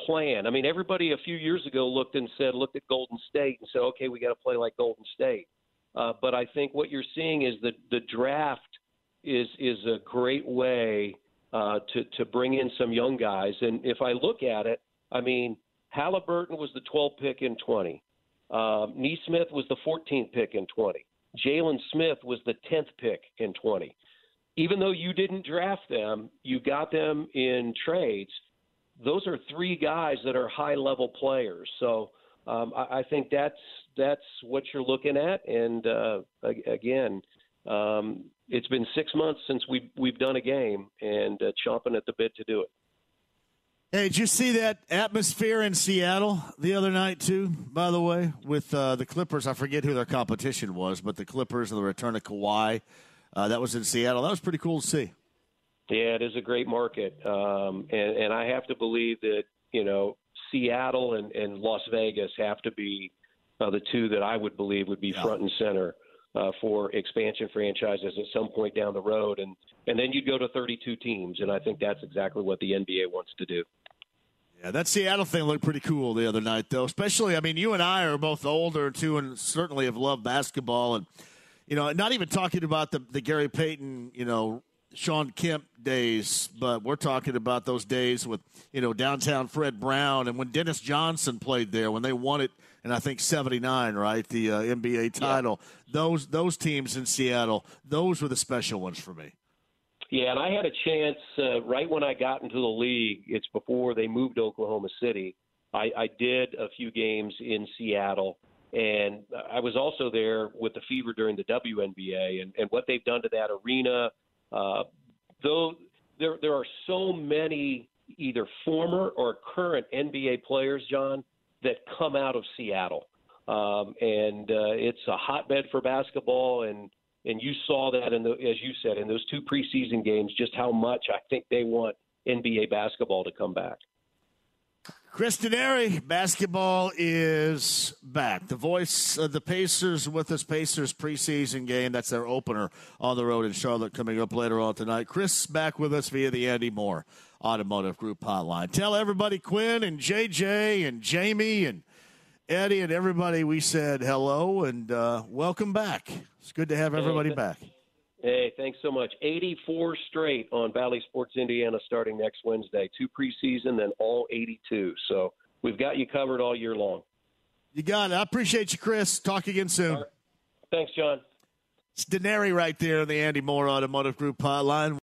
plan. I mean, everybody a few years ago looked and said, looked at Golden State and said, okay, we got to play like Golden State. Uh, but I think what you're seeing is that the draft is is a great way uh, to to bring in some young guys. And if I look at it, I mean, Halliburton was the 12th pick in 20. Um, Nesmith was the 14th pick in 20. Jalen Smith was the 10th pick in 20. Even though you didn't draft them, you got them in trades. Those are three guys that are high level players. So um, I, I think that's that's what you're looking at. And uh, again, um, it's been six months since we've we've done a game, and uh, chomping at the bit to do it. Hey, did you see that atmosphere in Seattle the other night too? By the way, with uh, the Clippers, I forget who their competition was, but the Clippers and the return of Kawhi, uh, that was in Seattle. That was pretty cool to see. Yeah, it is a great market, um, and, and I have to believe that you know Seattle and, and Las Vegas have to be uh, the two that I would believe would be Yeah. front and center uh, for expansion franchises at some point down the road, and and then you'd go to 32 teams, and I think that's exactly what the NBA wants to do. Yeah, that Seattle thing looked pretty cool the other night, though. Especially, I mean, you and I are both older too, and certainly have loved basketball. And you know, not even talking about the the Gary Payton, you know, Shawn Kemp days, but we're talking about those days with you know downtown Fred Brown and when Dennis Johnson played there when they won it, and I think '79, right, the uh, NBA title. Those those teams in Seattle, those were the special ones for me. Yeah, and I had a chance uh, right when I got into the league. It's before they moved to Oklahoma City. I, I did a few games in Seattle, and I was also there with the Fever during the WNBA, and, and what they've done to that arena. Uh, though there there are so many either former or current NBA players, John, that come out of Seattle, um, and uh, it's a hotbed for basketball and and you saw that in the, as you said, in those two preseason games, just how much I think they want NBA basketball to come back. Chris Denari, basketball is back. The voice of the Pacers with us, Pacers preseason game. That's their opener on the road in Charlotte coming up later on tonight. Chris back with us via the Andy Moore Automotive Group hotline. Tell everybody, Quinn and JJ and Jamie and Eddie and everybody, we said hello and uh, welcome back. It's good to have everybody hey, back. Hey, thanks so much. 84 straight on Bally Sports Indiana starting next Wednesday. Two preseason, then all 82. So we've got you covered all year long. You got it. I appreciate you, Chris. Talk again soon. Right. Thanks, John. It's Denari right there on the Andy Moore Automotive Group hotline.